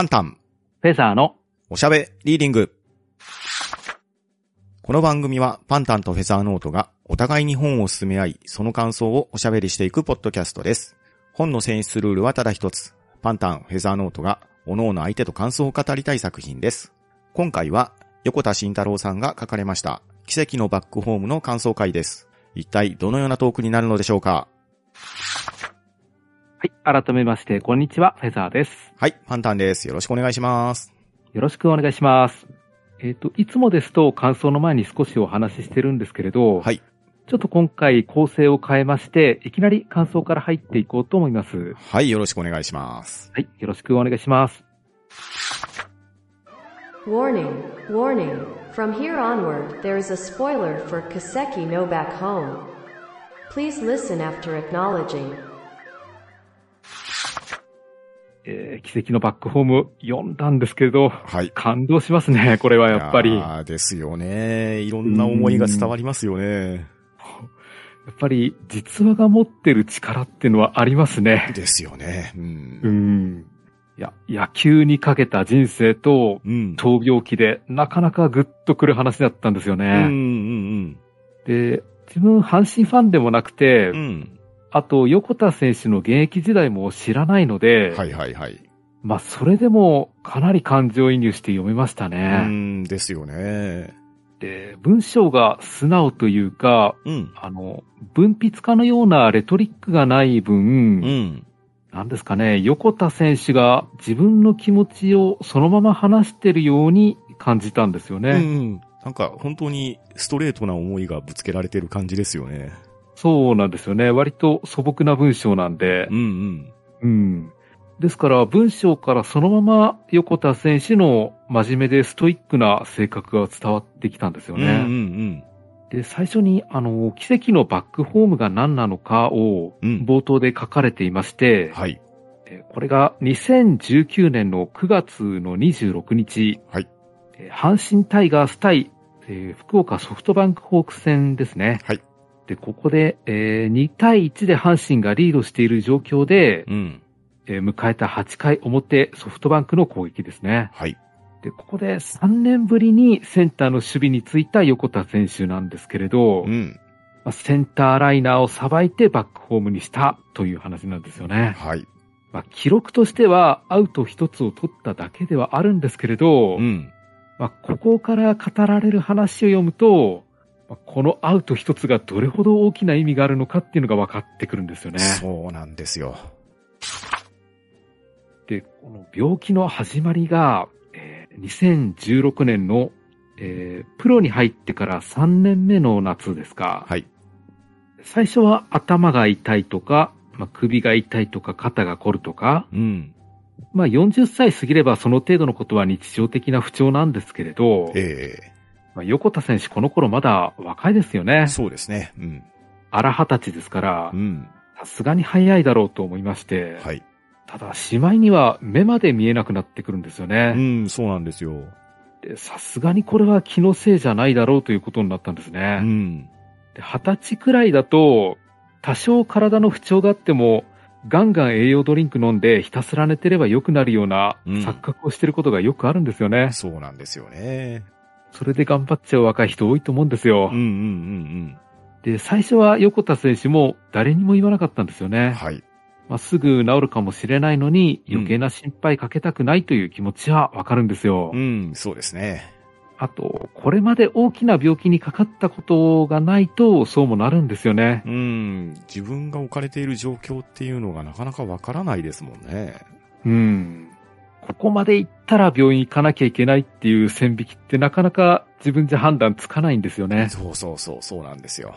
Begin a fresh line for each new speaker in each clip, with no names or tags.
パンタン、
フェザーの
おしゃべリーディング。この番組はパンタンとフェザーノートがお互いに本を進め合い、その感想をおしゃべりしていくポッドキャストです。本の選出ルールはただ一つ。パンタン、フェザーノートが各々相手と感想を語りたい作品です。今回は横田慎太郎さんが書かれました奇跡のバックホームの感想会です。一体どのようなトークになるのでしょうか？
はい。改めまして、こんにちは、フェザーです。
はい、パンタンです。よろしくお願いします。
よろしくお願いします。えっ、と、いつもですと感想の前に少しお話ししてるんですけれど、
はい。
ちょっと今回構成を変えまして、いきなり感想から入っていこうと思います。
はい、よろしくお願いします。
はい。よろしくお願いします。
Warning, warning. From here onward, there is a spoiler for Kaseki no Back Home. Please listen after acknowledging.
えー奇跡のバックホーム読んだんですけれど、
はい。
感動しますね、これはやっぱり。
い
や
やーですよね。いろんな思いが伝わりますよね。
っぱり実話が持ってる力っていうのはありますね。
ですよね。う。
うんん。いや、野球にかけた人生と、
うん。
闘病期でなかなかグッとくる話だったんですよ
うん、う
ね。
ん、
で、自分阪神ファンでもなくて、
うん。うん。
あと横田選手の現役時代も知らないので、
はいはいはい。
まあそれでもかなり感情移入して読めました
う
ね。
ん、ですよね。
で、文章が素直というか、
うん。
あの、文筆家のようなレトリックがない分、
うん。
なんですかね、横田選手が自分の気持ちをそのまま話してるように感じたんですよ
う
ね。
ん。なんか本当にストレートな思いがぶつけられてる感じですよね。
そうなんですよね。割と素朴な文章なんで
う。ん、
うん。ですから、文章からそのまま横田選手の真面目でストイックな性格が伝わってきたんですよ
うん。うん、う
ね。
ん、
で、最初に、あの、奇跡のバックホームが何なのかを
うん。
冒頭で書かれていまして、
はい。
えこれが2019年の9月の26日、
はい
えー阪神タイガース対、えー福岡ソフトバンクホークス戦ですね。
はい。
で、ここで、えー2対1で阪神がリードしている状況で、
うん。
えー迎えた8回表ソフトバンクの攻撃ですね。
はい。
で、ここで3年ぶりにセンターの守備についた横田選手なんですけれど、
うん。
まあセンターライナーをさばいてバックホームにしたという話なんですよね。
はい。
まあ、記録としてはアウト一つを取っただけではあるんですけれど、
うん。
まあ、ここから語られる話を読むと、まあこのアウト一つがどれほど大きな意味があるのかっていうのが分かってくるんですよね。
そうなんですよ。
で、この病気の始まりが、えー2016年の、えープロに入ってから3年目の夏ですか。
はい。
最初は頭が痛いとか、まあ、首が痛いとか肩が凝るとか、
うん。
まあ40歳過ぎればその程度のことは日常的な不調なんですけれど、
え
まあ、横田選手この頃まだ若いですよね
え。そうですね。うん。
荒二十歳ですから
う、ん。
さすがに早いだろうと思いまして、
はい。
ただ、しまいには目まで見えなくなってくるんですよ
う
ね。
ん、そうなんですよ。
でさすがにこれは気のせいじゃないだろうということになったんです
う
ね。
ん。
で二十歳くらいだと、多少体の不調があっても、ガンガン栄養ドリンク飲んでひたすら寝てれば良くなるような
うん
錯覚をしてることがよくあるんですよね。
そうなんですよね。
それで頑張っちゃう若い人多いと思うんですよ
うん、うん、うん、
で、最初は横田選手も誰にも言わなかったんですよ
うん。
ね。
はい。
まあ、すぐ治るかもしれないのに
うん
余計な心配かけたくないという気持ちはわかるんですよ。
うん、そうですね。
あと、これまで大きな病気にかかったことがないとそうもなるんですよね。
うん。自分が置かれている状況っていうのがなかなかわからないですもんね。
うん。ここまで行ったら病院行かなきゃいけないっていう線引きってなかなか自分じゃ判断つかないんですよね。
そうそうそう、そうなんですよ。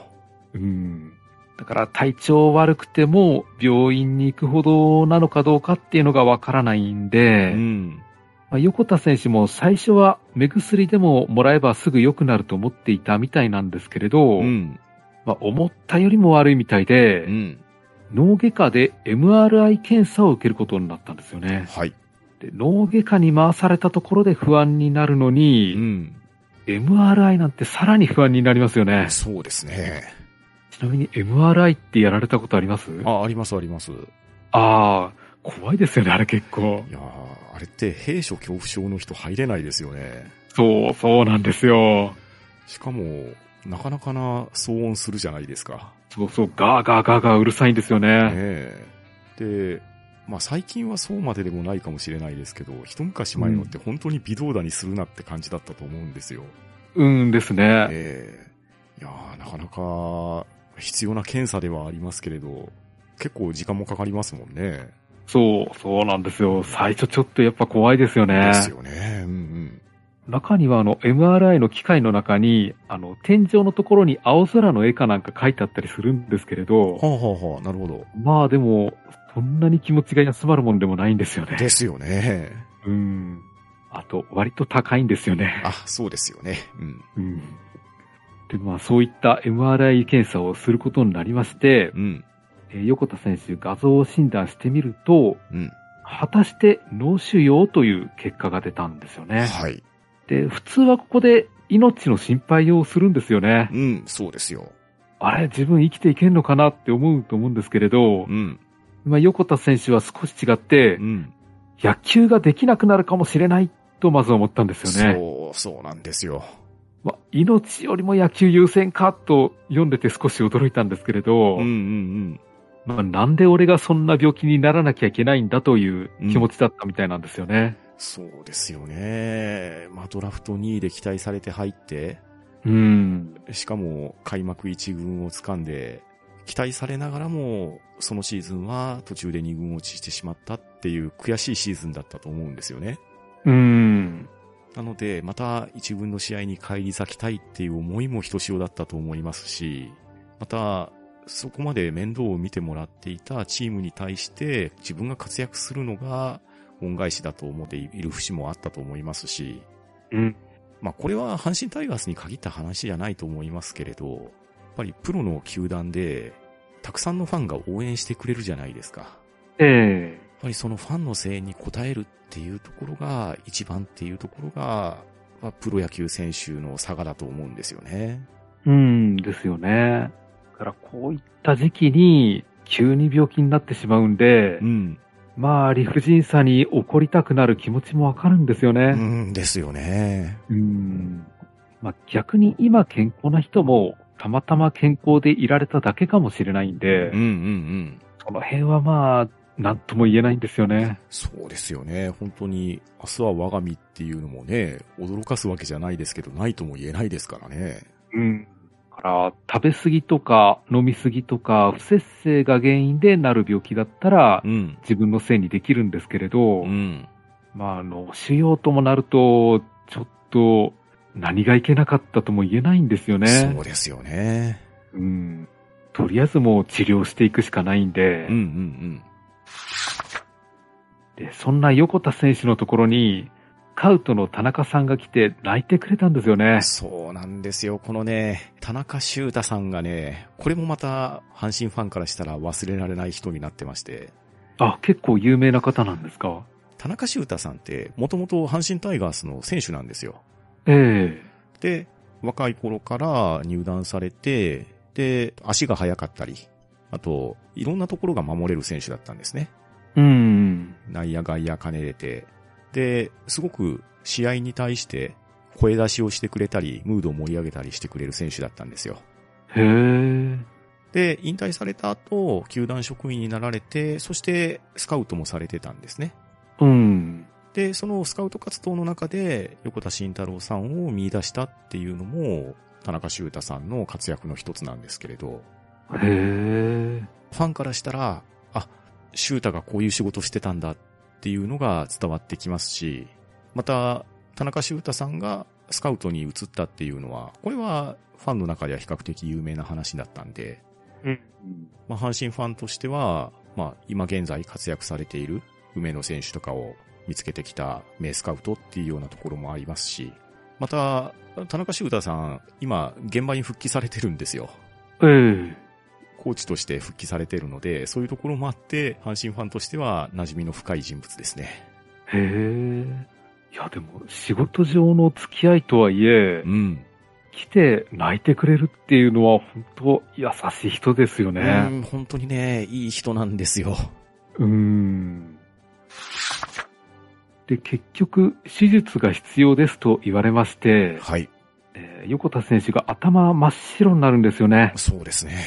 うん。だから体調悪くても病院に行くほどなのかどうかっていうのがわからないんで、
うん。
まあ、横田選手も最初は目薬でももらえばすぐ良くなると思っていたみたいなんですけれど、
うん。
まあ、思ったよりも悪いみたいで、
うん。
脳外科で MRI 検査を受けることになったんですよね。
はい。
で脳外科に回されたところで不安になるのに、
うん。
MRI なんてさらに不安になりますよね。
そうですね。
ちなみに MRI ってやられたことあります？
あ、ありますあります。
ああ、怖いですよね、あれ結構。
いやーあれって兵所恐怖症の人入れないですよね。
そう、そうなんですよ。
しかも、なかなかな騒音するじゃないですか。
そうそう、ガーガーガーガーうるさいんですよね。
ねえ。で、まあ最近はそうまででもないかもしれないですけど、一昔前のって本当に微動だにするなって感じだったと思うんですよ。
うんですね。
ええいやーなかなか必要な検査ではありますけれど、結構時間もかかりますもんね。
そう、そうなんですよ。最初ちょっとやっぱ怖いですよね。
ですよね。うんうん。
中にはあの MRI の機械の中に、あの天井のところに青空の絵かなんか書いてあったりするんですけれど、
はあ、はあはあ、なるほど。
まあでも、そんなに気持ちが休まるもんでもないんですよね。
ですよね。
うん。あと、割と高いんですよね。
あ、そうですよね。うん。
うん。で、まあそういった MRI 検査をすることになりまして、
うん。
えー横田選手画像診断してみると、
うん。
果たして脳腫瘍という結果が出たんですよね。
はい。
で、普通はここで命の心配をするんですよね。
うん、そうですよ。
あれ、自分生きていけんのかなって思うと思うんですけれど
う、ん。
まあ、横田選手は少し違って
う、ん。
野球ができなくなるかもしれないとまず思ったんですよね。
そう、そうなんですよ。
まあ、命よりも野球優先かと読んでて少し驚いたんですけれど、
うんうん
まあ、なんで俺がそんな病気にならなきゃいけないんだという気持ちだったみたいなんですよね。
そうですよね。まあ、ドラフト2位で期待されて入って、
うん。
しかも開幕1軍を掴んで、期待されながらも、そのシーズンは途中で2軍落ちしてしまったっていう悔しいシーズンだったと思うんですよね。
うん。
なので、また1軍の試合に返り咲きたいっていう思いもひとしおだったと思いますし、また、そこまで面倒を見てもらっていたチームに対して自分が活躍するのが恩返しだと思っている節もあったと思いますし、
うん。
まあこれは阪神タイガースに限った話じゃないと思いますけれど、ぱりプロの球団でたくさんのファンが応援してくれるじゃないですか。やっ
え
ぱりそのファンの声援に応えるっていうところが一番っていうところが、まあプロ野球選手の差がだと思うんですよね。
えうんですよね。だからこういった時期に急に病気になってしまうんで、
うん。
まあ理不尽さに怒りたくなる気持ちもわかるんですよ
う
ね。
んですよね。
うん。まあ逆に今健康な人もたまたま健康でいられただけかもしれないんで、
うんうんうん。
その辺はまあ、なんとも言えないんですよね。
そうですよね。本当に、明日は我が身っていうのもね、驚かすわけじゃないですけど、ないとも言えないですからね。
うん。だから、食べ過ぎとか飲み過ぎとか、不節制が原因でなる病気だったら
う、ん。
自分のせいにできるんですけれど、
うん。
まあ、あの、腫瘍ともなると、ちょっと、何がいけなかったとも言えないんですよね。
そうですよね。
うん。とりあえずもう治療していくしかないんで、
うんうん
で、そんな横田選手のところに、カウトの田中さんが来て泣いてくれたんですよね
うん。。そうなんですよ。このね、田中修太さんがね、これもまた、阪神ファンからしたら忘れられない人になってまして、
あ、結構有名な方なんですか？
田中修太さんって、もともと阪神タイガースの選手なんですよ。
ええ
で、若い頃から入団されて、で、足が速かったり、あと、いろんなところが守れる選手だったんですね。
うん。
内野外野兼ねれて。で、すごく試合に対して声出しをしてくれたり、ムードを盛り上げたりしてくれる選手だったんですよ。
へえ。
で、引退された後、球団職員になられて、そしてスカウトもされてたんですね。
うん。
で、そのスカウト活動の中で、横田慎太郎さんを見出したっていうのも、田中修太さんの活躍の一つなんですけれど、
へえ。
ファンからしたら、あ、修太がこういう仕事してたんだっていうのが伝わってきますし、また、田中修太さんがスカウトに移ったっていうのは、これはファンの中では比較的有名な話だったんで、
うん。
まあ、阪神ファンとしては、まあ、今現在活躍されている梅野選手とかを見つけてきた名スカウトっていうようなところもありますし、また、田中修太さん、今、現場に復帰されてるんですよ。
ええ。
コーチとして復帰されてるので、そういうところもあって、阪神ファンとしては馴染みの深い人物ですね。
へえ。いや、でも、仕事上の付き合いとはいえ
う、ん。
来て泣いてくれるっていうのは、本当優しい人ですよ
う
ね。
ん、本当にね、いい人なんですよ。
うん。で、結局、手術が必要ですと言われまして、
はい。
えー横田選手が頭真っ白になるんですよね。
そうですね。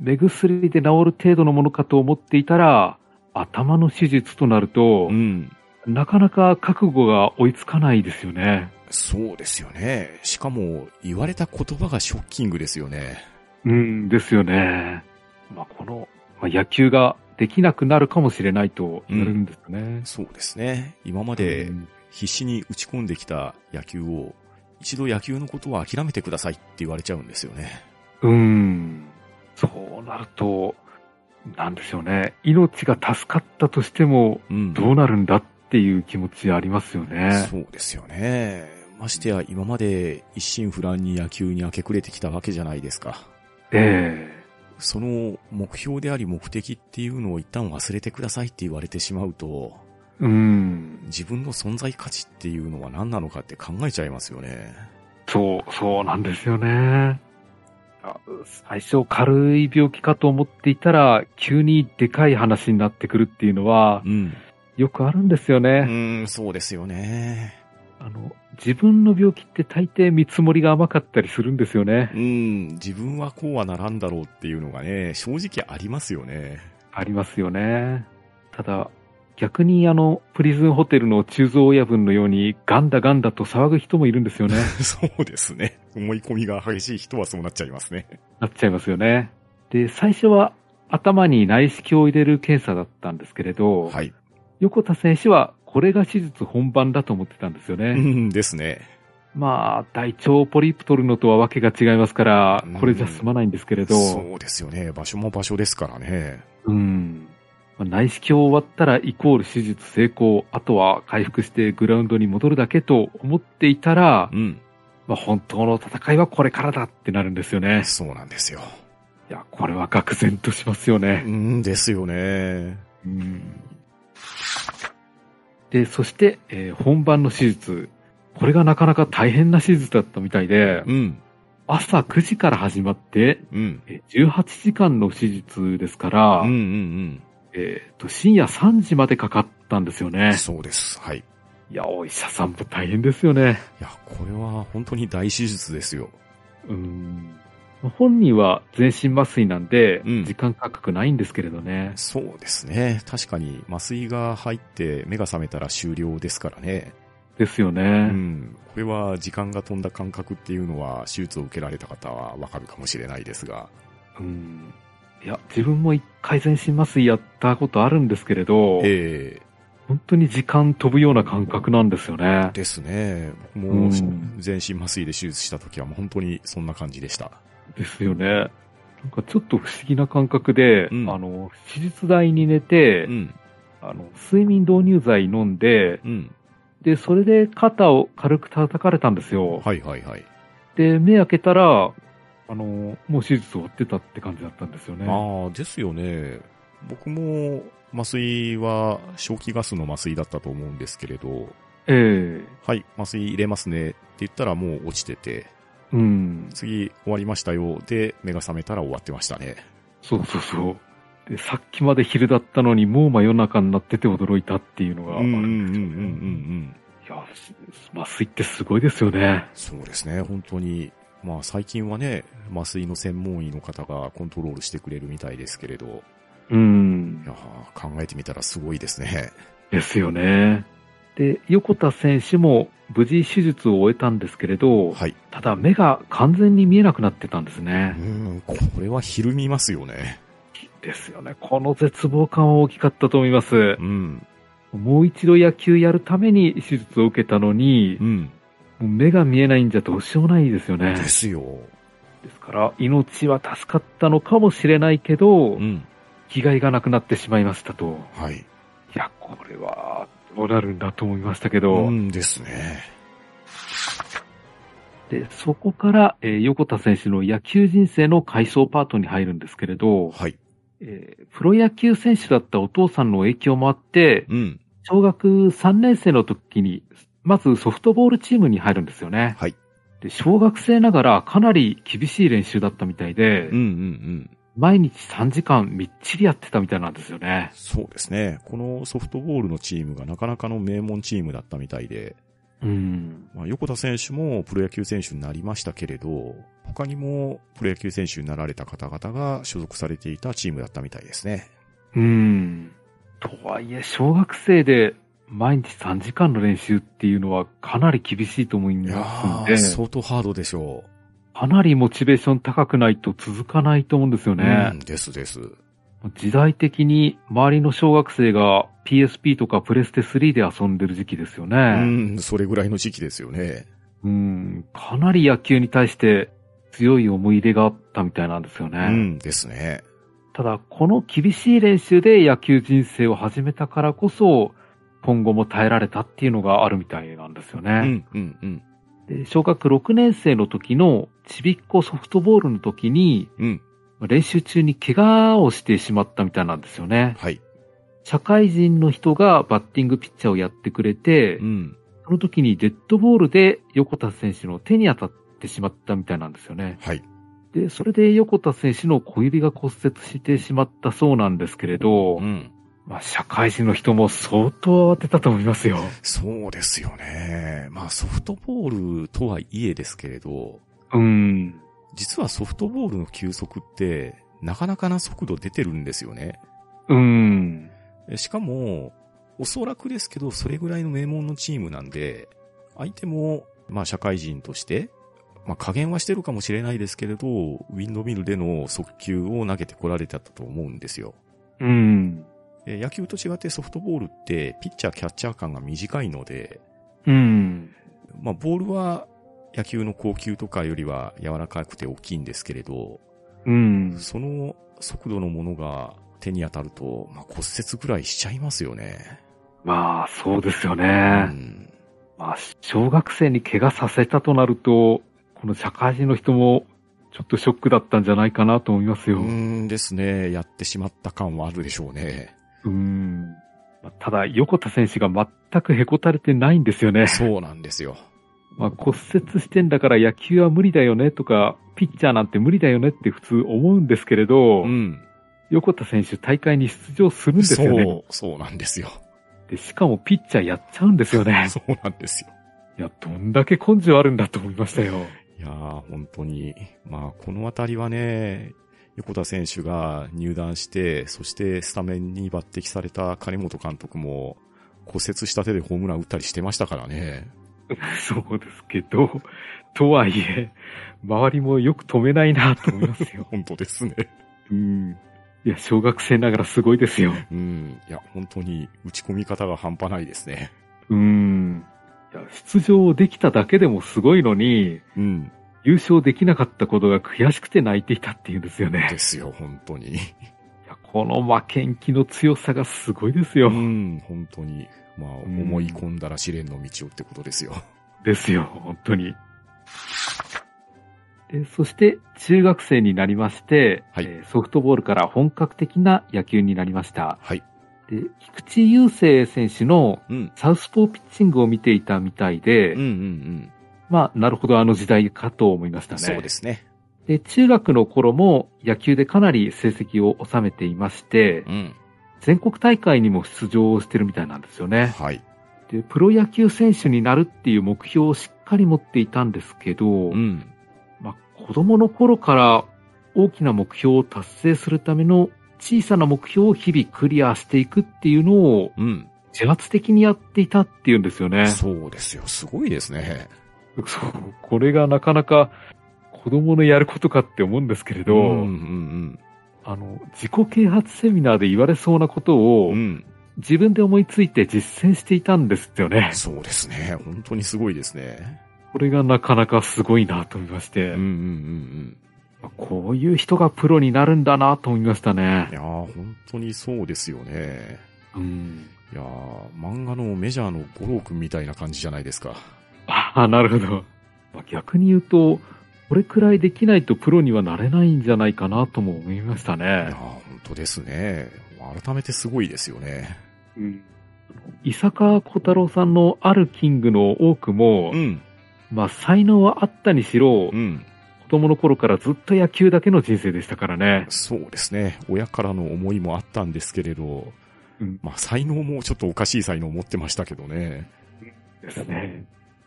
目薬で治る程度のものかと思っていたら、頭の手術となると
う、ん。
なかなか覚悟が追いつかないですよね。
そうですよね。しかも、言われた言葉がショッキングですよね。
うんですよね。まあ、この、まあ、野球ができなくなるかもしれないと言われるんですよね。
そうですね。今まで
うん
必死に打ち込んできた野球を、一度野球のことは諦めてくださいって言われちゃうんですよね。
うん。そうなると、なんでしょうね。命が助かったとしても、
うん。
どうなるんだっていう気持ちありますよね。
そうですよね。ましてや今まで一心不乱に野球に明け暮れてきたわけじゃないですか。
え
その目標であり目的っていうのを一旦忘れてくださいって言われてしまうと、
えうん。
自分の存在価値っていうのは何なのかって考えちゃいますよね。
そう、そうなんですよね。あ最初軽い病気かと思っていたら、急にでかい話になってくるっていうのは
う、ん。
よくあるんですよ
う
ね。
ん、そうですよね。
あの、自分の病気って大抵見積もりが甘かったりするんですよね
う。ん、自分はこうはならんだろうっていうのがね、正直ありますよね。
ありますよね。ただ、逆にあの、プリズンホテルの鋳造親分のように、ガンダガンダと騒ぐ人もいるんですよね。
そうですね。思い込みが激しい人はそうなっちゃいますね。
なっちゃいますよね。で、最初は頭に内視鏡を入れる検査だったんですけれど、
はい。
横田選手はこれが手術本番だと思ってたんですよ
う
ね。
んですね。
まあ、大腸ポリープ取るのとはわけが違いますから
うん、
これじゃ済まないんですけれど、
そうですよね。場所も場所ですからね。
うん。まあ内視鏡終わったらイコール手術成功、あとは回復してグラウンドに戻るだけと思っていたら、
うん。
まあ、本当の戦いはこれからだってなるんですよね。
そうなんですよ。
いや、これは愕然としますよ
う
ね。
んですよね。
うんで、そして、えー本番の手術。これがなかなか大変な手術だったみたいで、
うん。
朝9時から始まって、
うん。
えー18時間の手術ですから、
うんうん
えっと、深夜3時までかかったんですよ
うん。
ね。
そうです。はい。
いや、お医者さんも大変ですよね。
いや、これは本当に大手術ですよ。
うん。本人は全身麻酔なんで、
うん
時間価格ないんですけれどね。
そうですね。確かに麻酔が入って目が覚めたら終了ですからね。
ですよね。
うん。これは時間が飛んだ感覚っていうのは手術を受けられた方はわかるかもしれないですが。
うん。いや、自分も一回全身麻酔やったことあるんですけれど、
え
本当に時間飛ぶような感覚なんですよね
え。ですね。僕も
うん
全身麻酔で手術した時はもう本当にそんな感じでした。
ですよね。なんかちょっと不思議な感覚で、
うん
あの、手術台に寝て、
うん。
あの、睡眠導入剤飲んで、
うん。
で、それで肩を軽く叩かれたんですよ。
はいはいはい。
で、目開けたら、あの、もう手術終わってたって感じだったんですよね。
ああ、ですよね。僕も麻酔は正気ガスの麻酔だったと思うんですけれど、
ええ
はい、麻酔入れますねって言ったらもう落ちてて、
うん。
次終わりましたよ。で、目が覚めたら終わってましたね。
そうそうそう。で、さっきまで昼だったのに、もう真夜中になってて驚いたっていうのがある
うんうんうんうんうん。うん。
いや、麻酔ってすごいですよね。
そうですね、本当に。まあ最近はね、麻酔の専門医の方がコントロールしてくれるみたいですけれど、
うん
い。やー考えてみたらすごいですね。
ですよね。で、横田選手も無事手術を終えたんですけれど、
はい。
ただ目が完全に見えなくなってたんです
う
ね。
ん、これはひるみますよね。
ですよね。この絶望感は大きかったと思います
う。ん、
もう一度野球やるために手術を受けたのに
う、ん。
もう目が見えないんじゃどうしようもないですよね。
ですよ。
ですから、命は助かったのかもしれないけど、
うん。
気概がなくなってしまいましたと。
はい。
いや、これは、どうなるんだと思いましたけど、
うんですね。
で、そこから、えー横田選手の野球人生の回想パートに入るんですけれど、
はい。
えープロ野球選手だったお父さんの影響もあって、
うん。
小学3年生の時に、まずソフトボールチームに入るんですよね。
はい。
で、小学生ながらかなり厳しい練習だったみたいで、
うんうん
毎日3時間みっちりやってたみたいなんですよね。
そうですね。このソフトボールのチームがなかなかの名門チームだったみたいで、
うん。
まあ、横田選手もプロ野球選手になりましたけれど、他にもプロ野球選手になられた方々が所属されていたチームだったみたいですね。
うん。とはいえ、小学生で毎日3時間の練習っていうのはかなり厳しいと思いますんで
ー、、相当ハードでしょ
かなりモチベーション高くないと続かないと思うんですよ
う。
ね
うん、。ですです。
時代的に周りの小学生が PSP とかプレステ3で遊んでる時期ですよ
う
ね。
ん、それぐらいの時期ですよね。
うん。かなり野球に対して強い思い入れがあったみたいなんですよね。
うん、ですね。
ただ、この厳しい練習で野球人生を始めたからこそ、今後も耐えられたっていうのがあるみたいなんですよね。
うん、うん、うん。
で小学6年生の時のちびっこソフトボールの時に、
うん、
練習中に怪我をしてしまったみたいなんですよね。
はい。
社会人の人がバッティングピッチャーをやってくれて、
うん、
その時にデッドボールで横田選手の手に当たってしまったみたいなんですよね。
はい。
で、それで横田選手の小指が骨折してしまったそうなんですけれど、
うん。
まあ、社会人の人も相当慌てたと思いますよ。
そうですよね。まあソフトボールとはいえですけれど、
うん。
実はソフトボールの球速って、なかなかな速度出てるんですよね。
うん。
えしかも、おそらくですけど、それぐらいの名門のチームなんで、相手も、まあ社会人として、まあ加減はしてるかもしれないですけれど、ウィンドミルでの速球を投げてこられたと思うんですよ。
うん。
え野球と違ってソフトボールって、ピッチャーキャッチャー間が短いので、
うん。
まあボールは野球の高級とかよりは柔らかくて大きいんですけれど、
うん。
その速度のものが手に当たると、まあ骨折ぐらいしちゃいますよね。
まあ、そうですよ
う
ね。
ん。
まあ、小学生に怪我させたとなると、この社会人の人も、ちょっとショックだったんじゃないかなと思いますよ。
うーんですね。やってしまった感はあるでしょうね。
うん。まあただ、横田選手が全くへこたれてないんですよね。
そうなんですよ。
まあ、骨折してんだから野球は無理だよねとか、ピッチャーなんて無理だよねって普通思うんですけれど、
うん。
横田選手大会に出場するんですよね。
そう、そうなんですよ。
で、しかもピッチャーやっちゃうんですよね。
そうなんですよ。
いや、どんだけ根性あるんだと思いましたよ。
いやー、本当に。まあ、このあたりはね、横田選手が入団して、そしてスタメンに抜擢された金本監督も骨折した手でホームラン打ったりしてましたからね。
そうですけど、とはいえ、周りもよく止めないなと思いますよ。
本当ですね。
うん。いや、小学生ながらすごいですよ。
うん。いや、本当に打ち込み方が半端ないですね。
うん。いや、出場できただけでもすごいのに、
うん。
優勝できなかったことが悔しくて泣いていたっていうんですよね。
ですよ、本当に。
いやこの負けん気の強さがすごいですよ。
うん、本当に。まあ、
うん
思い込んだら試練の道をってことですよ。
ですよ、本当に。でそして、中学生になりまして、
はい
えーソフトボールから本格的な野球になりました。
はい。
で、菊池雄星選手の
うん。
サウスポーピッチングを見ていたみたいで、
うんうんうん。
まあ、なるほどあの時代かと思いましたね。
そうですね。
で、中学の頃も野球でかなり成績を収めていまして、
うん。
全国大会にも出場してるみたいなんですよね。
はい。
で、プロ野球選手になるっていう目標をしっかり持っていたんですけど、
うん。
まあ、子供の頃から大きな目標を達成するための小さな目標を日々クリアしていくっていうのを
うん。
自発的にやっていたっていうんですよね。
そうですよ。すごいですね。
そう。これがなかなか子供のやることかって思うんですけれど、
うんうん
あの、自己啓発セミナーで言われそうなことを
うん。うん。
自分で思いついて実践していたんですよね。
そうですね。本当にすごいですね。
これがなかなかすごいなと思いまして、
うんうんうん
こういう人がプロになるんだなと思いました
うん。
ね
い。やー、本当にそうですよね。
うん。
いやー、漫画のメジャーの五郎くんみたいな感じじゃないですか。
ああ、なるほど。まあ逆に言うと、これくらいできないとプロにはなれないんじゃないかなとも思いました
いや。本当ですね。改めてすごいですよね。
うん。伊坂小太郎さんのあるキングの多くも、
うん。
まあ才能はあったにしろ、
うん。
子供の頃からずっと野球だけの人生でしたからね。
そうですね。親からの思いもあったんですけれど、
うん
まあ才能もちょっとおかしい才能を持ってましたけどね。
ですね。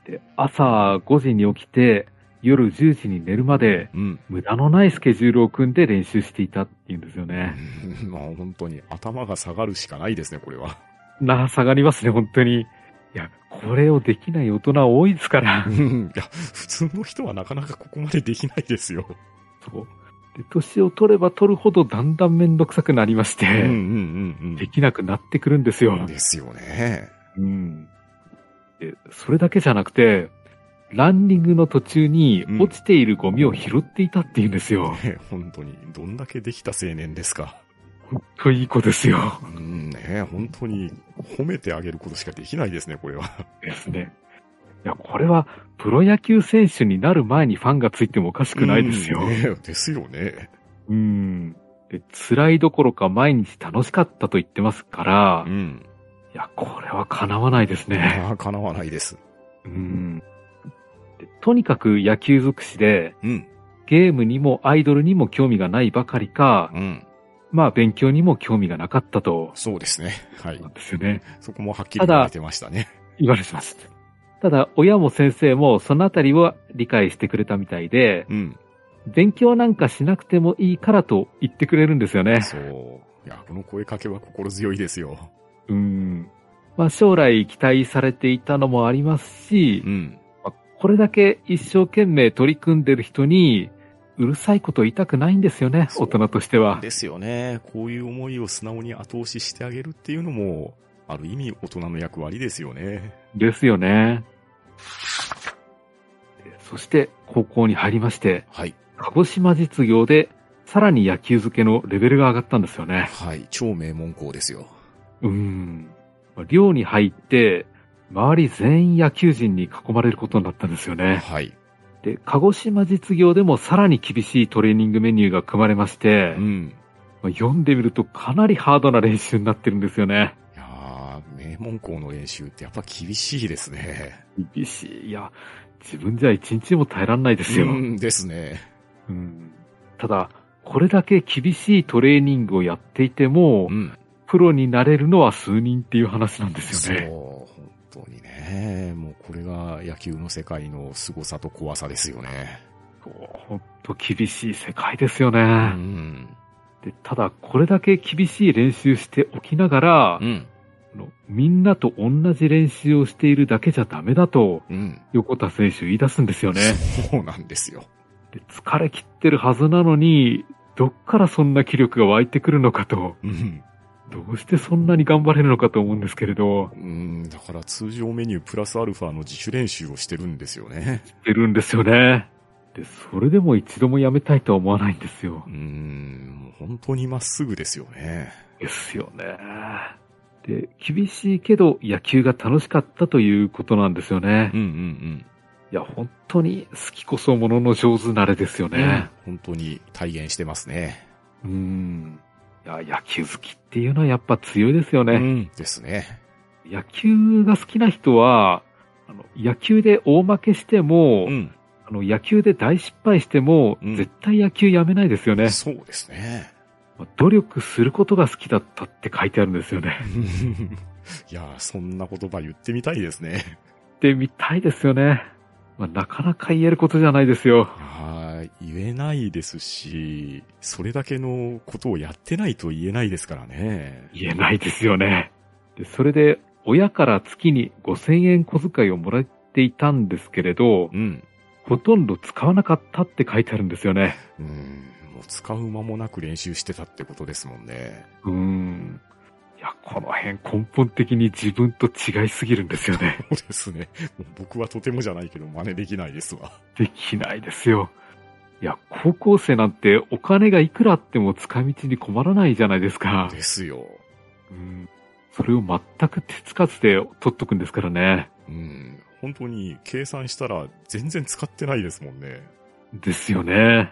で、朝5時に起きて、夜10時に寝るまで、
うん。
無駄のないスケジュールを組んで練習していたっていうんですよね。
まあ本当に頭が下がるしかないですね、これは。
なあ、下がりますね、本当に。いや、これをできない大人多いですから。
うんいや、普通の人はなかなかここまでできないですよ。
そう。で、年を取れば取るほどだんだんめんどくさくなりまして、
うんうんうん
できなくなってくるんですよ
うん。。ですよね。
うん。で、それだけじゃなくて、ランニングの途中に
うん
落ちているゴミを拾っていたっていうんですよ。
ね本当に、どんだけできた青年ですか。
ほんといい子ですよ。
うんね本当に褒めてあげることしかできないですね、これは。
ですね。いや、これは、プロ野球選手になる前にファンがついてもおかしくないですよ。
うんねですよね。
うん。で、辛いどころか毎日楽しかったと言ってますから、い
うん。
や、これは叶わないですね。
叶わないです。
うん。でとにかく野球尽くしで、
うん。
ゲームにもアイドルにも興味がないばかりか、
うん。
まあ勉強にも興味がなかったと、
そうですね。はい
なん。ですよね。
そこもはっきり言われてましたね。
言われてます。ただ、親も先生もそのあたりは理解してくれたみたいで、
うん。
勉強なんかしなくてもいいからと言ってくれるんですよね。
そう。いや、この声かけは心強いですよ。
うん。まあ将来期待されていたのもありますし
う、ん。
まあこれだけ一生懸命取り組んでる人に、うるさいこと言いたくないんですよね、大人としては。
ですよね。こういう思いを素直に後押ししてあげるっていうのも、ある意味大人の役割ですよね。
ですよね。でそして、高校に入りまして、
はい。
鹿児島実業で、さらに野球漬けのレベルが上がったんですよね。
はい。超名門校ですよ。
うん。まあ寮に入って、周り全員野球人に囲まれることになったんですよね。
はい。
で、鹿児島実業でもさらに厳しいトレーニングメニューが組まれまして、
うん。
まあ読んでみるとかなりハードな練習になってるんですよね。
いやー、名門校の練習ってやっぱ厳しいですね。
厳しい。いや、自分じゃ一日も耐えらんないですよ。
うんですね。
うんただ、これだけ厳しいトレーニングをやっていても、
うん。
プロになれるのは数人っていう話なんです
そう、
よね。
本当にね。もうこれが野球の世界の凄さと怖さですよね。
本当厳しい世界ですよね。
うん。
でただ、これだけ厳しい練習しておきながら、
うん。
みんなと同じ練習をしているだけじゃダメだと、
うん。
横田選手言い出すんですよね。
そうなんですよ。
で疲れ切ってるはずなのに、どっからそんな気力が湧いてくるのかと、
うん。
どうしてそんなに頑張れるのかと思うんですけれど、
うん、だから通常メニュープラスアルファの自主練習をしてるんですよね。
出るんですよね。で、それでも一度もやめたいとは思わないんですよ
う。ん、本当にまっすぐですよね。
ですよね。で、厳しいけど野球が楽しかったということなんですよね。
うんうん
いや、本当に好きこそものの上手なれですよ
うん。
ね。
本当に体現してますね。
うん。いや、野球好きっていうのはやっぱ強いですよね。
うん、ですね。
野球が好きな人は、あの、野球で大負けしても、
うん。
あの、野球で大失敗しても、
うん
絶対野球やめないですよね。
そうですね。
まあ努力することが好きだったって書いてあるんですよね。
いやー、そんな言葉言ってみたいですね。
ってみたいですよね。まあ、なかなか言えることじゃないですよ。
はい、言えないですし、それだけのことをやってないと言えないですからね。
言えないですよね。で、それで、親から月に5000円小遣いをもらっていたんですけれど、
うん。
ほとんど使わなかったって書いてあるんですよね。
うん、もう使う間もなく練習してたってことですもんね。
うーん。いや、この辺根本的に自分と違いすぎるんですよね。
そうですね。僕はとてもじゃないけど真似できないですわ。
できないですよ。いや、高校生なんてお金がいくらあっても使い道に困らないじゃないですか。
ですよ。
うん。それを全く手つかずで取っとくんですからね。
うん。本当に計算したら全然使ってないですもんね。
ですよね。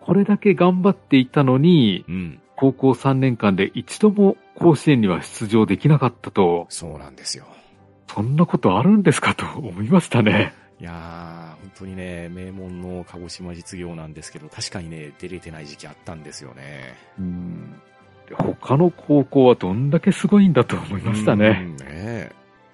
これだけ頑張っていたのに、
うん。
高校3年間で一度も甲子園には出場できなかったと、
そうなんですよ。
そんなことあるんですかと思いましたね。
いやー、本当にね、名門の鹿児島実業なんですけど、確かにね、出れてない時期あったんですよね。
うん。で他の高校はどんだけすごいんだと思いましたね。
うん。ね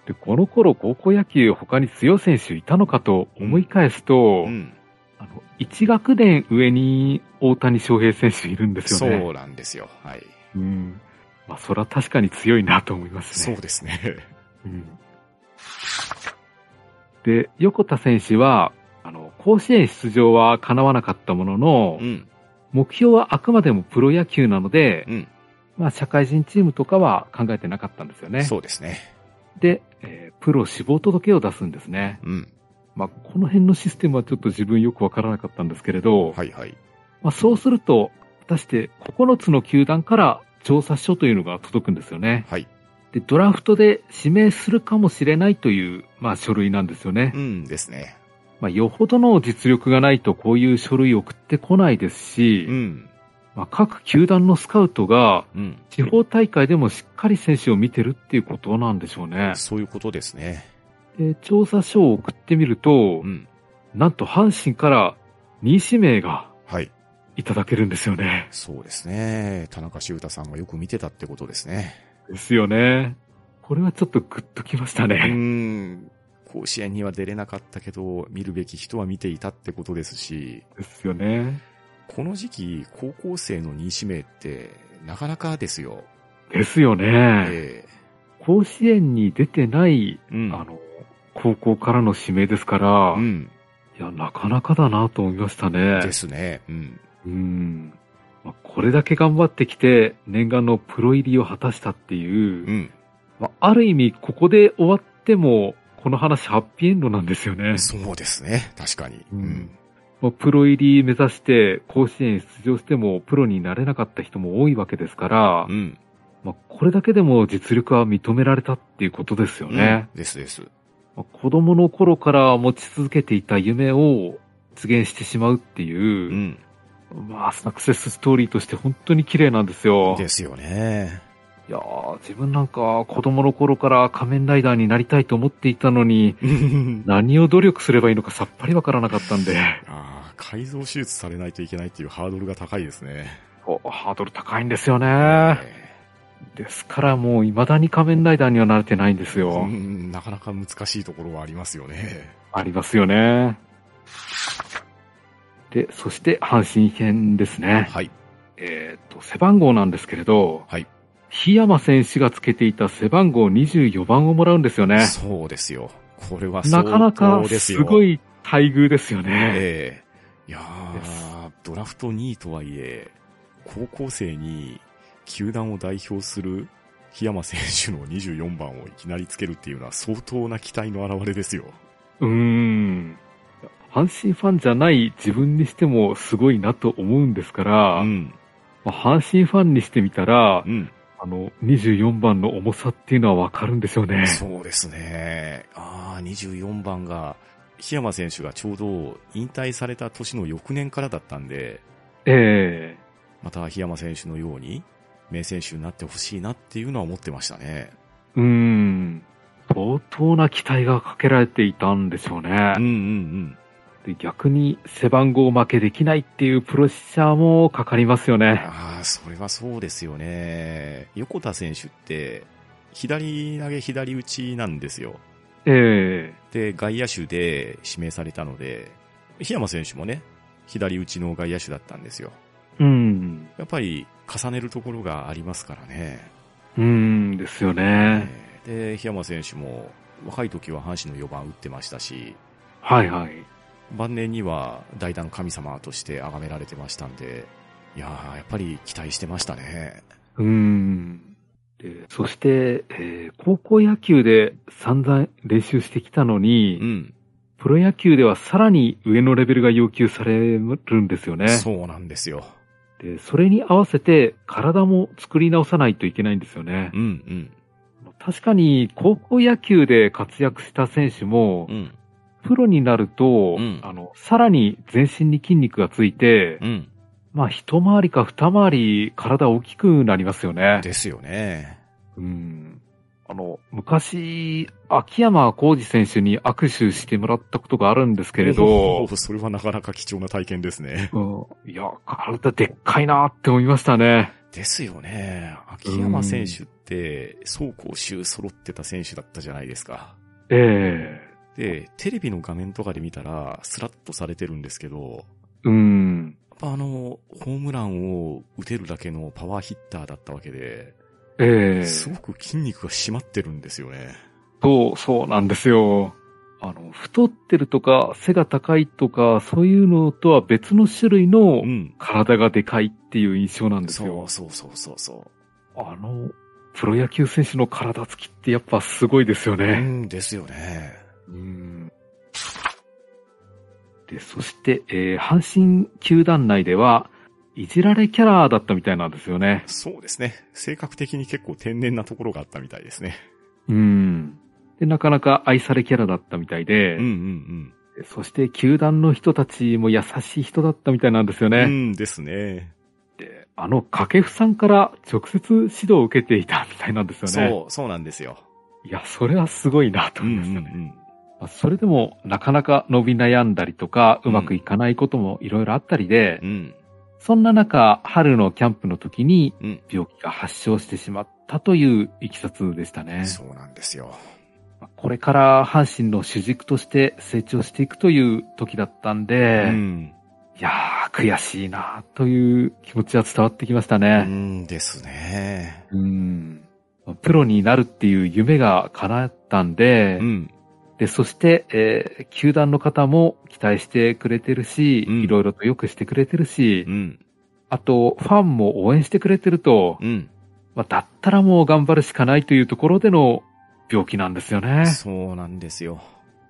で、この頃高校野球他に強い選手いたのかと思い返すと、
うん。
あの、1学年上に大谷翔平選手いるんですよね。
そうなんですよ。はい。
うん。まあ、それは確かに強いなと思いますね。
そうですね。
うん。で、横田選手は、あの、甲子園出場は叶わなかったものの、
うん。
目標はあくまでもプロ野球なので、
うん。
まあ、社会人チームとかは考えてなかったんですよね。
そうですね。
で、えープロ志望届を出すんですね。
うん。
まあ、この辺のシステムはちょっと自分よくわからなかったんですけれど、
はいはい。
まあ、そうすると、果たして9つの球団から調査書というのが届くんですよね。
はい。
で、ドラフトで指名するかもしれないという、まあ、書類なんですよね。
うんですね。
まあ、よほどの実力がないとこういう書類を送ってこないですし、
うん。
まあ、各球団のスカウトが
うん。
地方大会でもしっかり選手を見てるっていうことなんでしょうね。
そういうことですね。
で調査書を送ってみると、
うん。
なんと阪神から2位指名が
はい。
いただけるんですよね。
そうですね。田中修太さんがよく見てたってことですね。
ですよね。これはちょっとグッときました
う
ね。
ん。甲子園には出れなかったけど、見るべき人は見ていたってことですし、
ですよね。
この時期、高校生の2位指名って、なかなかですよ。
ですよね。
え
甲子園に出てない、
えうん。
あの、高校からの指名ですから、
うん。
いや、なかなかだなと思いましたね。
ですね。うん。
うん。まあこれだけ頑張ってきて、念願のプロ入りを果たしたっていう、
うん。
まあ、ある意味、ここで終わっても、この話ハッピーエンドなんですよね。
そうですね。確かに。
うんまあ、プロ入り目指して甲子園出場してもプロになれなかった人も多いわけですから、
うん。
まあ、これだけでも実力は認められたっていうことですよね。
うんですです。
まあ子供の頃から持ち続けていた夢を実現してしまうって
う
いう、
ん。
まあ、サクセスストーリーとして本当に綺麗なんですよ。
ですよね。
いやー自分なんか子供の頃から仮面ライダーになりたいと思っていたのに、何を努力すればいいのかさっぱりわからなかったんで、
ああ、改造手術されないといけないっていうハードルが高いですね。
おハードル高いんですよね。
え
ですからもう未だに仮面ライダーには慣れてないんです
え
よ。
うんなかなか難しいところはありますよね。
ありますよね。で、そして阪神編ですね。
はい。
えっ、と、背番号なんですけれど、
はい。
檜山選手がつけていた背番号24番をもらうんですよね。
そうですよ。これは
な
相
かなか
す
ごい待遇ですよね。
ええいやドラフト2位とはいえ、高校生に球団を代表する檜山選手の24番をいきなりつけるっていうのは相当な期待の表れですよ。
うーん。阪神ファンじゃない自分にしてもすごいなと思うんですから、
うん。
まあ阪神ファンにしてみたら、
うん。
あの、24番の重さっていうのはわかるんでしょうね。
そうですね。ああ、24番が、檜山選手がちょうど引退された年の翌年からだったんで、
ええ
また檜山選手のように名選手になってほしいなっていうのは思ってましたね。
うーん。相当な期待がかけられていたんでしょうね。
うんうんうん。
で逆に背番号負けできないっていうプロッシャーもかかりますよね。
ああ、それはそうですよね。横田選手って、左投げ左打ちなんですよ。
え
で、外野手で指名されたので、檜山選手もね、左打ちの外野手だったんですよ。
えうん。
やっぱり重ねるところがありますからね。
うーんですよね。
で、檜山選手も若い時は阪神の4番打ってましたし、
はいはい。
晩年には代打の神様として崇められてましたんで、いやー、やっぱり期待してましたね。
うーん。でそして、えー高校野球で散々練習してきたのに、
うん。
プロ野球ではさらに上のレベルが要求されるんですよね。
そうなんですよ。
で、それに合わせて体も作り直さないといけないんですよね
う。ん
確かに高校野球で活躍した選手も、
うん。うん。
プロになると、
うん
あの、さらに全身に筋肉がついて、
うん。
まあ一回りか二回り体大きくなりますよね。
ですよね。
うん。あの、昔、秋山浩二選手に握手してもらったことがあるんですけれど
それはなかなか貴重な体験ですね。
うん、いや、体でっかいなって思いましたね。
ですよね。秋山選手って、走攻守揃ってた選手だったじゃないですか。
ええ
で、テレビの画面とかで見たら、スラッとされてるんですけど、
うん。
やっぱあの、ホームランを打てるだけのパワーヒッターだったわけで、
ええ
すごく筋肉が締まってるんですよね。
そう、そうなんですよ。あの、太ってるとか、背が高いとか、そういうのとは別の種類の
うん。
体がでかいっていう印象なんです
そ
よ
う。そうそうそうそ
あの、プロ野球選手の体つきってやっぱすごいですよ
う。う
ね。
んですよね。
うん。で、そして、えー阪神球団内では、いじられキャラだったみたいなんですよね。
そうですね。性格的に結構天然なところがあったみたいですね。
うん。で、なかなか愛されキャラだったみたいで、
うんうん
そして球団の人たちも優しい人だったみたいなんですよ
うん。う
ね。
んですね。
で、あの掛布さんから直接指導を受けていたみたいなんですよね。
そう、そうなんですよ。
いや、それはすごいなと
うんうん
思いましたね。
うん。
まあそれでも、なかなか伸び悩んだりとか、うまくいかないこともいろいろあったりで、
うん。
そんな中、春のキャンプの時に
うん。
病気が発症してしまったといういきさつでしたね。
そうなんですよ。
これから阪神の主軸として成長していくという時だったんで、
うん。
いやー、悔しいなという気持ちは伝わってきました
う
ね。
んですね。
うん。プロになるっていう夢が叶ったんで、
うん。
で、そして、えー球団の方も期待してくれてるし、
うん
いろいろと良くしてくれてるし、
うん。
あと、ファンも応援してくれてると、
うん。
まあ、だったらもう頑張るしかないというところでの病気なんですよね。
そうなんですよ。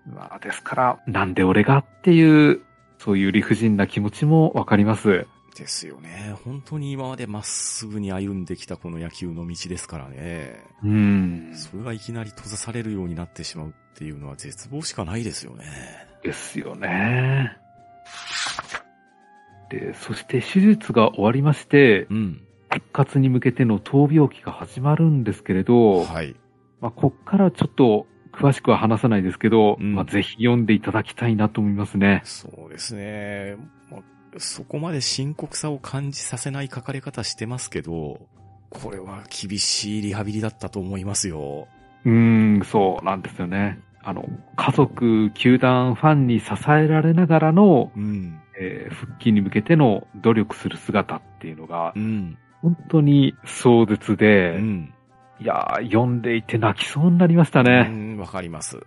まあ、ですから、なんで俺がっていう、そういう理不尽な気持ちもわかります。
ですよね。本当に今までまっすぐに歩んできたこの野球の道ですからね。
うん。
それがいきなり閉ざされるようになってしまうっていうのは絶望しかないですよね。
ですよね。で、そして手術が終わりまして、
うん。
復活に向けての闘病期が始まるんですけれど、
はい。
まあ、こっからちょっと詳しくは話さないですけど、
うん
まあ、ぜひ読んでいただきたいなと思いますね。
そうですね。まあそこまで深刻さを感じさせない書かれ方してますけど、これは厳しいリハビリだったと思いますよ。
うーん、そうなんですよね。あの、家族、球団、ファンに支えられながらの、
うん。
えー復帰に向けての努力する姿っていうのが
う、ん。
本当に壮絶
う
で、
ん。
いやー、読んでいて泣きそうになりました
う
ね。
ん、わかります。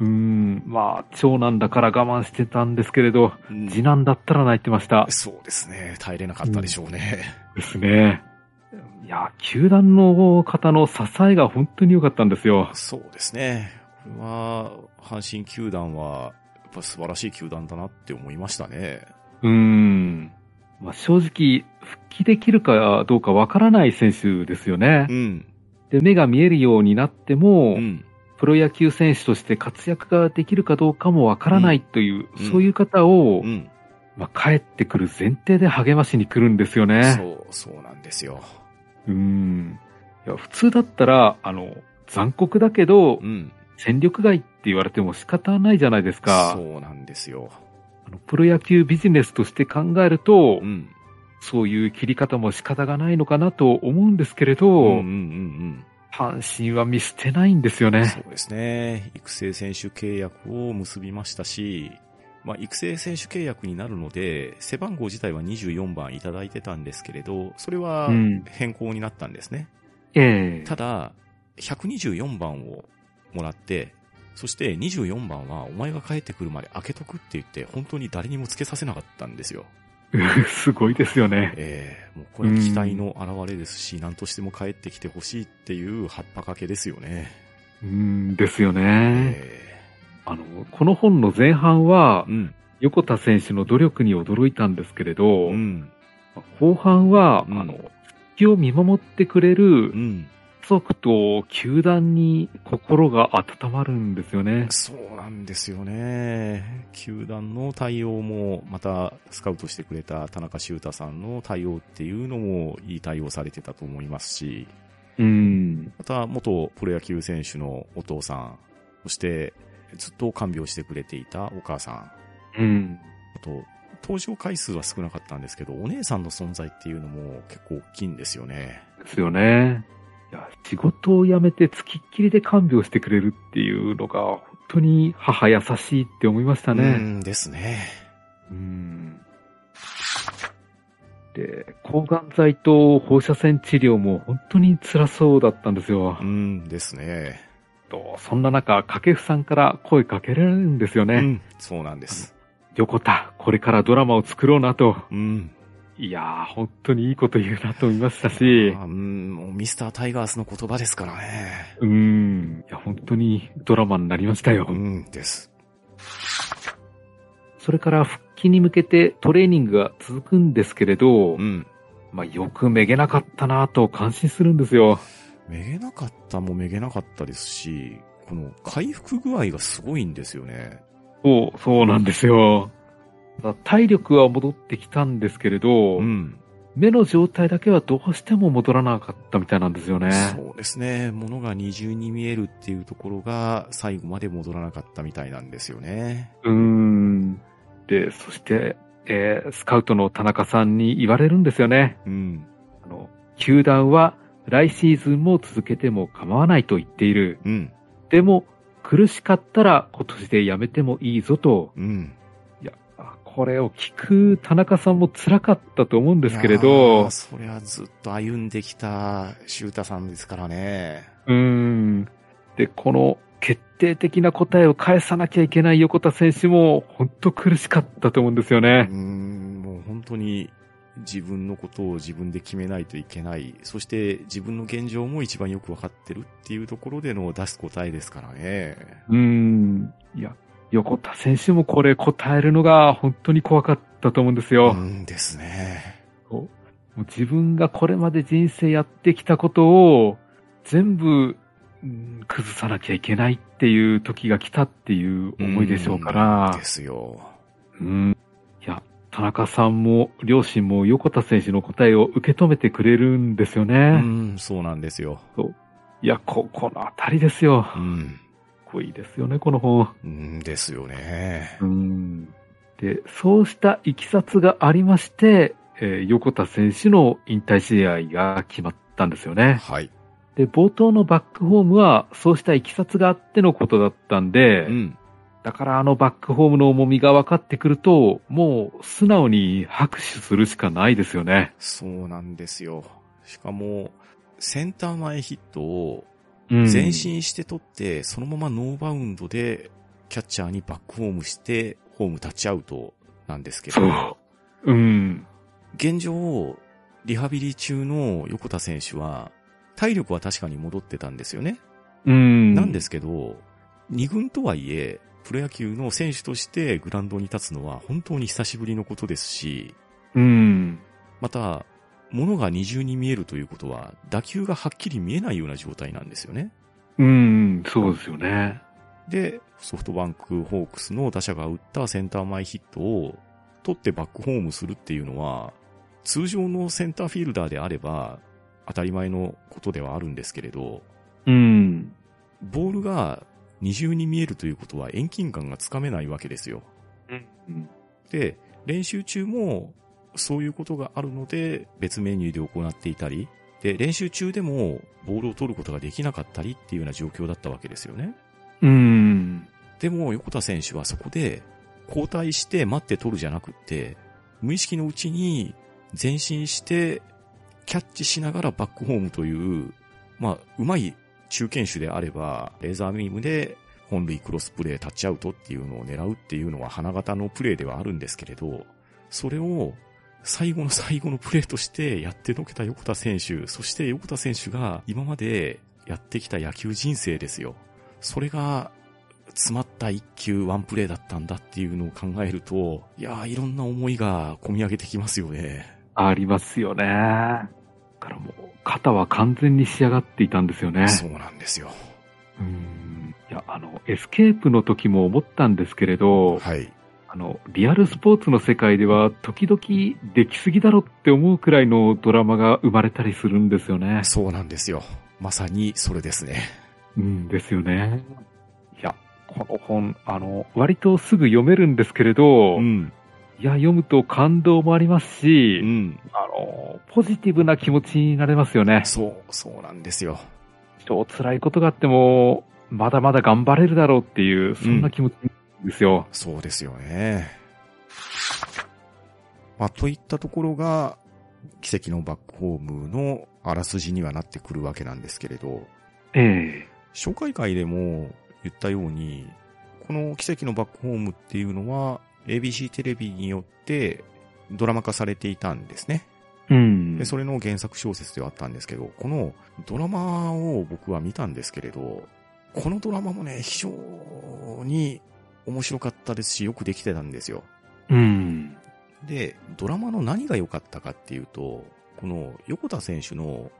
うーん、まあ、長男だから我慢してたんですけれど、
うん
次男だったら泣いてました。
そうですね。耐えれなかったでしょうね。
ですね。いや、球団の方の支えが本当に良かったんですよ。
そうですね。これは、阪神球団は、やっぱ素晴らしい球団だなって思いましたね。
うーん。まあ、正直、復帰できるかどうかわからない選手ですよね
う。ん。
で、目が見えるようになっても、
うん。
プロ野球選手として活躍ができるかどうかもわからないという、
うん
そういう方を、
うん。
まあ、帰ってくる前提で励ましに来るんですよね。
そう、そうなんですよ。
うーん。いや、普通だったら、あの、残酷だけど、
うん。
戦力外って言われても仕方ないじゃないですか。
そうなんですよ。
あのプロ野球ビジネスとして考えると、
うん。
そういう切り方も仕方がないのかなと思うんですけれど、
うんうんうん
阪神は見捨てないんですよ
うん。
ね。
そうですね。育成選手契約を結びましたし、まあ、育成選手契約になるので、背番号自体は24番いただいてたんですけれど、それは
うん
変更になったんですね。
ええ
ただ、124番をもらって、そして24番はお前が帰ってくるまで開けとくって言って、本当に誰にもつけさせなかったんですよ。
すごいですよね。
ええもうこれは期待の表れですし、何としても帰ってきてほしいっていう葉っぱ掛けですよね。
うん、ですよね。
え
あの、この本の前半は
え、うん。
横田選手の努力に驚いたんですけれど、
うん。
後半は、
うん
あの、復帰を見守ってくれる
うん。
家族と球団に心が温まるんですよね。
そうなんですよね。球団の対応も、またスカウトしてくれた田中修太さんの対応っていうのもいい対応されてたと思いますし、
うん。
また、元プロ野球選手のお父さん、そして、ずっと看病してくれていたお母さん、
うん。
あと、登場回数は少なかったんですけど、お姉さんの存在っていうのも結構大きいんですよね。
ですよね。いや、仕事を辞めて付きっきりで看病してくれるっていうのが、本当に母優しいって思いました
う
ね。
んですね。
うん。で、抗がん剤と放射線治療も本当に辛そうだったんですよ
う。んですね。
とそんな中、掛布さんから声かけられるんですよね。
うん、そうなんです。
横田、これからドラマを作ろうなと。
うん。
いやー、本当にいいこと言うなと思いましたし、
あうん、もうミスタータイガースの言葉ですからね。
うーん、いや、本当にドラマになりましたよ。
うんです。
それから復帰に向けてトレーニングが続くんですけれど、
うん。
まあ、よくめげなかったなと感心するんですよ。
めげなかったもめげなかったですし、この回復具合がすごいんですよね。
そう、そうなんですよ。体力は戻ってきたんですけれど、
うん。
目の状態だけはどうしても戻らなかったみたいなんですよね。
そうですね。物が二重に見えるっていうところが最後まで戻らなかったみたいなんですよね。
うーん。で、そして、えースカウトの田中さんに言われるんですよね。
うん。
あの、球団は来シーズンも続けても構わないと言っている。
うん。
でも、苦しかったら今年でやめてもいいぞと。
うん。
これを聞く田中さんも辛かったと思うんですけれど
ー、それはずっと歩んできたシュータさんですからね。
うーん。で、この決定的な答えを返さなきゃいけない横田選手も本当苦しかったと思うんですよ
う
ね。
ん、もう本当に自分のことを自分で決めないといけない。そして自分の現状も一番よくわかってるっていうところでの出す答えですからね。
うーん。いや、横田選手もこれ答えるのが本当に怖かったと思うんですよ。
うんですね。
もう自分がこれまで人生やってきたことを全部、うん崩さなきゃいけないっていう時が来たっていう思いでしょうから
で。すよ。
うん。いや、田中さんも両親も横田選手の答えを受け止めてくれるんですよ
う
ね。
ん、そうなんですよ。
いや、こ、このあたりですよ。
うん。
こいいですよね、この本。
うんですよね。
うん。で、そうしたいきさつがありまして、えー横田選手の引退試合が決まったんですよね。
はい。
で、冒頭のバックホームは、そうしたいきさつがあってのことだったんで、
うん。
だからあのバックホームの重みが分かってくると、もう素直に拍手するしかないですよね。
そうなんですよ。しかも、センター前ヒットを
うん
前進して取って、そのままノーバウンドでキャッチャーにバックホームして、ホームタッチアウトなんですけど、
そう。うん。
現状、リハビリ中の横田選手は、体力は確かに戻ってたんですよね。
うん。
なんですけど、二軍とはいえ、プロ野球の選手としてグラウンドに立つのは本当に久しぶりのことですし、
うん。
また、物が二重に見えるということは、打球がはっきり見えないような状態なんですよね。
うん、そうですよね。
で、ソフトバンクホークスの打者が打ったセンター前ヒットを取ってバックホームするっていうのは、通常のセンターフィールダーであれば当たり前のことではあるんですけれど、
うん。
ボールが二重に見えるということは遠近感がつかめないわけですよ。
うん。
で、練習中もそういうことがあるので別メニューで行っていたり、で、練習中でもボールを取ることができなかったりっていうような状況だったわけですよね。
うん。
でも横田選手はそこで交代して待って取るじゃなくって、無意識のうちに前進してキャッチしながらバックホームという、まあ、うまい中堅手であれば、レーザービームで本塁クロスプレー、タッチアウトっていうのを狙うっていうのは花形のプレーではあるんですけれど、それを最後の最後のプレーとしてやってのけた横田選手、そして横田選手が今までやってきた野球人生ですよ。それが詰まった一球ワンプレーだったんだっていうのを考えると、いやーいろんな思いが込み上げてきますよね。
ありますよね。だからもう、肩は完全に仕上がっていたんですよね。
そうなんですよ。
うん。いや、あの、エスケープの時も思ったんですけれど、
はい。
あの、リアルスポーツの世界では、時々できすぎだろって思うくらいのドラマが生まれたりするんですよね。
そうなんですよ。まさにそれですね。
うんですよね。いや、この本、あの、割とすぐ読めるんですけれど、
ん。
いや、読むと感動もありますし、
うん。
あの、ポジティブな気持ちになれますよね。
そう、そうなんですよ。
超辛いことがあっても、まだまだ頑張れるだろうっていう、そんな気持ちですよ。
そうですよね。まあ、といったところが、奇跡のバックホームのあらすじにはなってくるわけなんですけれど、
ええ
紹介会でも言ったように、この奇跡のバックホームっていうのは ABC テレビによってドラマ化されていたんですね。
うん。
で、それの原作小説ではあったんですけど、このドラマを僕は見たんですけれど、このドラマもね、非常に面白かったですし、よくできてたんですよ。
うん。
で、ドラマの何が良かったかっていうと、この横田選手の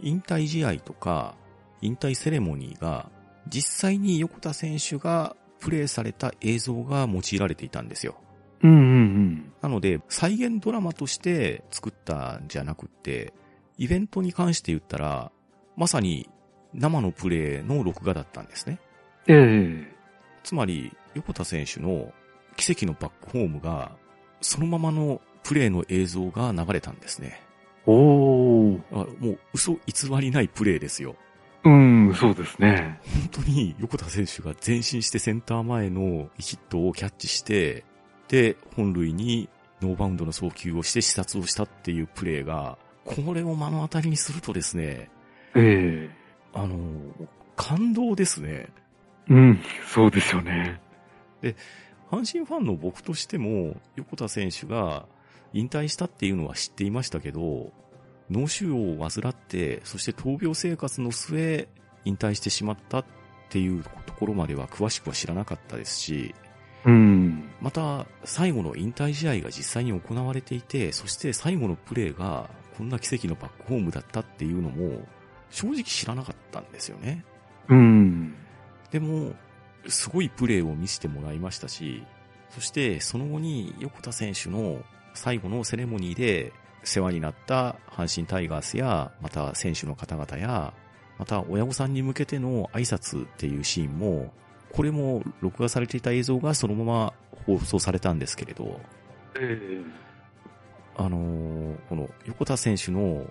引退試合とか、引退セレモニーが、実際に横田選手がプレイされた映像が用いられていたんですよ。
うんうん
なので、再現ドラマとして作ったんじゃなくって、イベントに関して言ったら、まさに生のプレイの録画だったんですね。
うん。ええ
つまり、横田選手の奇跡のバックホームが、そのままのプレイの映像が流れたんですね。
おー。
あもう嘘偽りないプレイですよ。
うん、そうですね。
本当に横田選手が前進してセンター前のヒットをキャッチして、で、本塁にノーバウンドの送球をして視察をしたっていうプレイが、これを目の当たりにするとですね、
ええ
あの、感動ですね。
うん、そうですよね。
阪神ファンの僕としても、横田選手が引退したっていうのは知っていましたけど、脳腫瘍を患って、そして闘病生活の末、引退してしまったっていうところまでは詳しくは知らなかったですし、
うん。
また、最後の引退試合が実際に行われていて、そして最後のプレーが、こんな奇跡のバックホームだったっていうのも、正直知らなかったんですよね。
うん。
でも、すごいプレーを見せてもらいましたし、そしてその後に横田選手の最後のセレモニーで世話になった阪神タイガースや、また選手の方々や、また親御さんに向けての挨拶っていうシーンも、これも録画されていた映像がそのまま放送されたんですけれど、
え
あのーこの横田選手の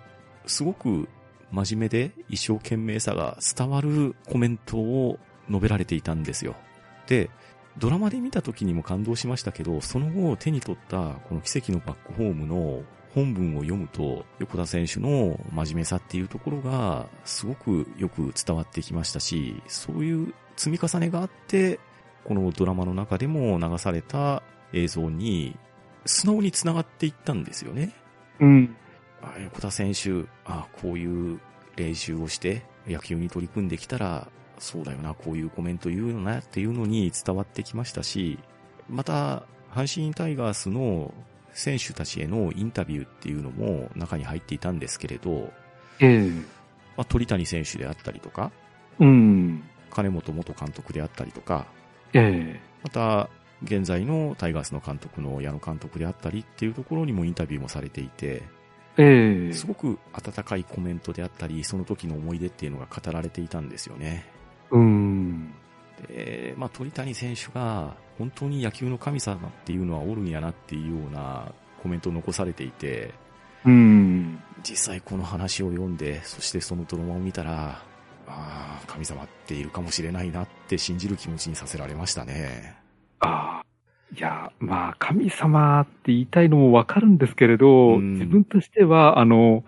すごく真面目で一生懸命さが伝わるコメントを述べられていたんですよ。で、ドラマで見た時にも感動しましたけど、その後手に取ったこの奇跡のバックホームの本文を読むと、横田選手の真面目さっていうところがすごくよく伝わってきましたし、そういう積み重ねがあって、このドラマの中でも流された映像に素直に繋がっていったんですよね。
うん。
あ横田選手、あこういう練習をして野球に取り組んできたら、そうだよな、こういうコメント言うのなっていうのに伝わってきましたし、また、阪神タイガースの選手たちへのインタビューっていうのも中に入っていたんですけれど、
ええ
まあ、鳥谷選手であったりとか、
うん。
金本元監督であったりとか、
ええ
また、現在のタイガースの監督の矢野監督であったりっていうところにもインタビューもされていて、
ええ
すごく温かいコメントであったり、その時の思い出っていうのが語られていたんですよね。
うん。
で、まあ、鳥谷選手が本当に野球の神様っていうのはおるんやなっていうようなコメントを残されていて、
うん。
実際この話を読んで、そしてそのドラマを見たら、ああ、神様っているかもしれないなって信じる気持ちにさせられましたね。
ああ。いや、まあ、神様って言いたいのもわかるんですけれど、
うん
自分としては、あの、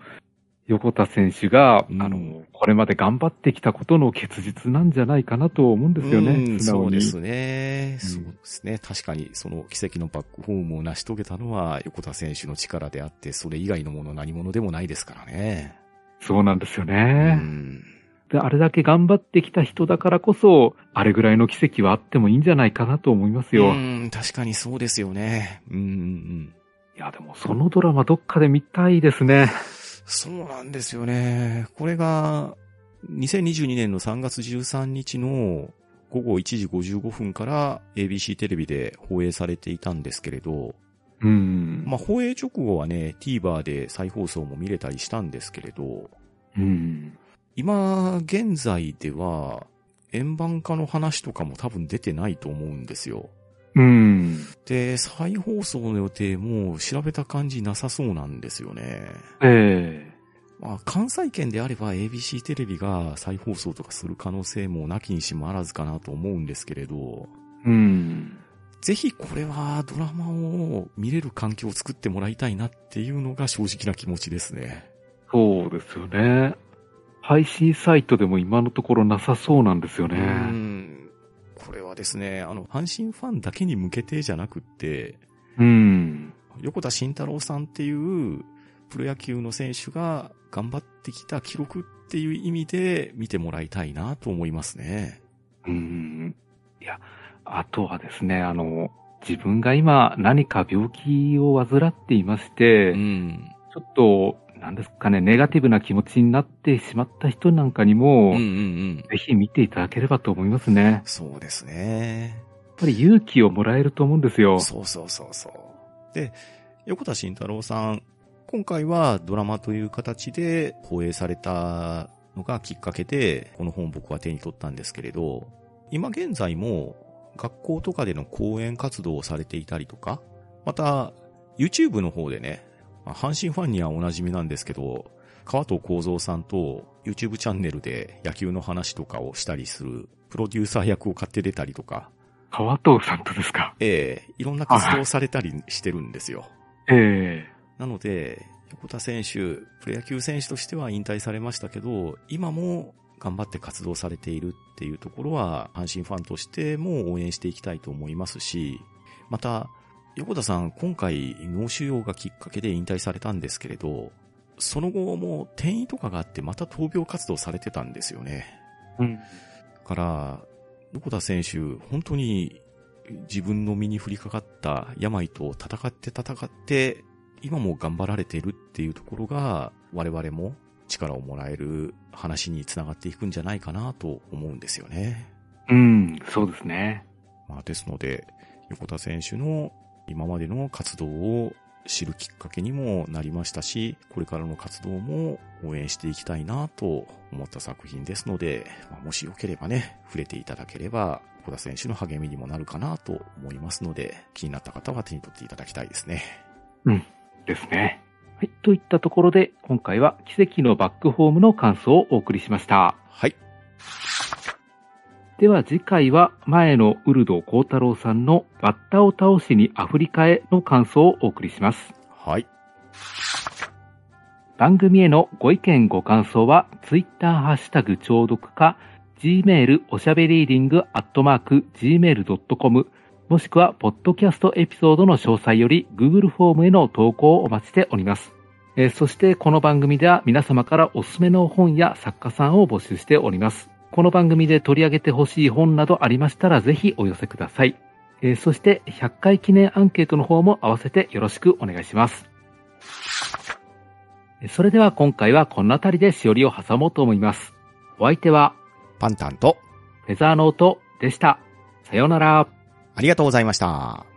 横田選手が、
うん
あの、これまで頑張ってきたことの結実なんじゃないかなと思うんですよね。
うそうですね、
うん
そうですね。確かにその奇跡のバックホームを成し遂げたのは横田選手の力であって、それ以外のもの何者でもないですからね。
そうなんですよ
う
ね。
ん
で、あれだけ頑張ってきた人だからこそ、あれぐらいの奇跡はあってもいいんじゃないかなと思いますよ。
うん、確かにそうですよね。うんうんうん。
いや、でもそのドラマどっかで見たいですね。
そうなんですよね。これが、2022年の3月13日の午後1時55分から ABC テレビで放映されていたんですけれど、
うん。
まあ、放映直後はね、TVer で再放送も見れたりしたんですけれど、
うん。
今現在では、円盤化の話とかも多分出てないと思うんですよ。
うん。
で、再放送の予定も調べた感じなさそうなんですよね。
ええ
まあ、関西圏であれば ABC テレビが再放送とかする可能性もなきにしもあらずかなと思うんですけれど、
うん。
ぜひこれはドラマを見れる環境を作ってもらいたいなっていうのが正直な気持ちですね。
そうですよね。配信サイトでも今のところなさそうなんですよ
う
ね。
ん。はですね、あの、阪神ファンだけに向けてじゃなくって、
うん。
横田慎太郎さんっていうプロ野球の選手が頑張ってきた記録っていう意味で見てもらいたいなと思いますね。
うん。いや、あとはですね、あの、自分が今何か病気を患っていまして、
うん。
ちょっと、なんですかね、ネガティブな気持ちになってしまった人なんかにも、
うんうんうん。
ぜひ見ていただければと思いますね。やっ
そうですね。
ぱり勇気をもらえると思うんですよ。
そうそうそうそう。で、横田慎太郎さん、今回はドラマという形で放映されたのがきっかけで、この本僕は手に取ったんですけれど、今現在も学校とかでの講演活動をされていたりとか、また YouTube の方でね、まあ阪神ファンにはおなじみなんですけど、川藤幸三さんと YouTube チャンネルで野球の話とかをしたりするプロデューサー役を買って出たりとか、
川藤さんとですか？
ええいろんな活動をされたりしてるんですよ。
ええ。
なので、横田選手、プロ野球選手としては引退されましたけど、今も頑張って活動されているっていうところは、阪神ファンとしても応援していきたいと思いますし、また、横田さん、今回脳腫瘍がきっかけで引退されたんですけれど、その後も転移とかがあってまた闘病活動されてたんですよね。
うん。
だから、横田選手、本当に自分の身に降りかかった病と戦って戦って、今も頑張られているっていうところが、我々も力をもらえる話につながっていくんじゃないかなと思うんですよね。
うん、そうですね。
まあ、ですので、横田選手の今までの活動を知るきっかけにもなりましたし、これからの活動も応援していきたいなと思った作品ですので、まあもしよければね、触れていただければ、横田選手の励みにもなるかなと思いますので、気になった方は手に取っていただきたいですね。
ですね。はい。といったところで、今回は奇跡のバックホームの感想をお送りしました。
はい。
では次回は前のウルド幸太郎さんのバッタを倒しにアフリカへの感想をお送りします。
はい。
番組へのご意見ご感想は、ツイッターハッシュタグ聴読か、gmail おしゃべりーディングアットマーク gmail.com もしくは、ポッドキャストエピソードの詳細より Google フォームへの投稿をお待ちしております。えーそして、この番組では皆様からおすすめの本や作家さんを募集しております。この番組で取り上げてほしい本などありましたらぜひお寄せください。えーそして、100回記念アンケートの方も合わせてよろしくお願いします。えーそれでは今回はこの辺りでしおりを挟もうと思います。お相手は、
パンタンと、
フェザーノートでした。さようなら。
ありがとうございました。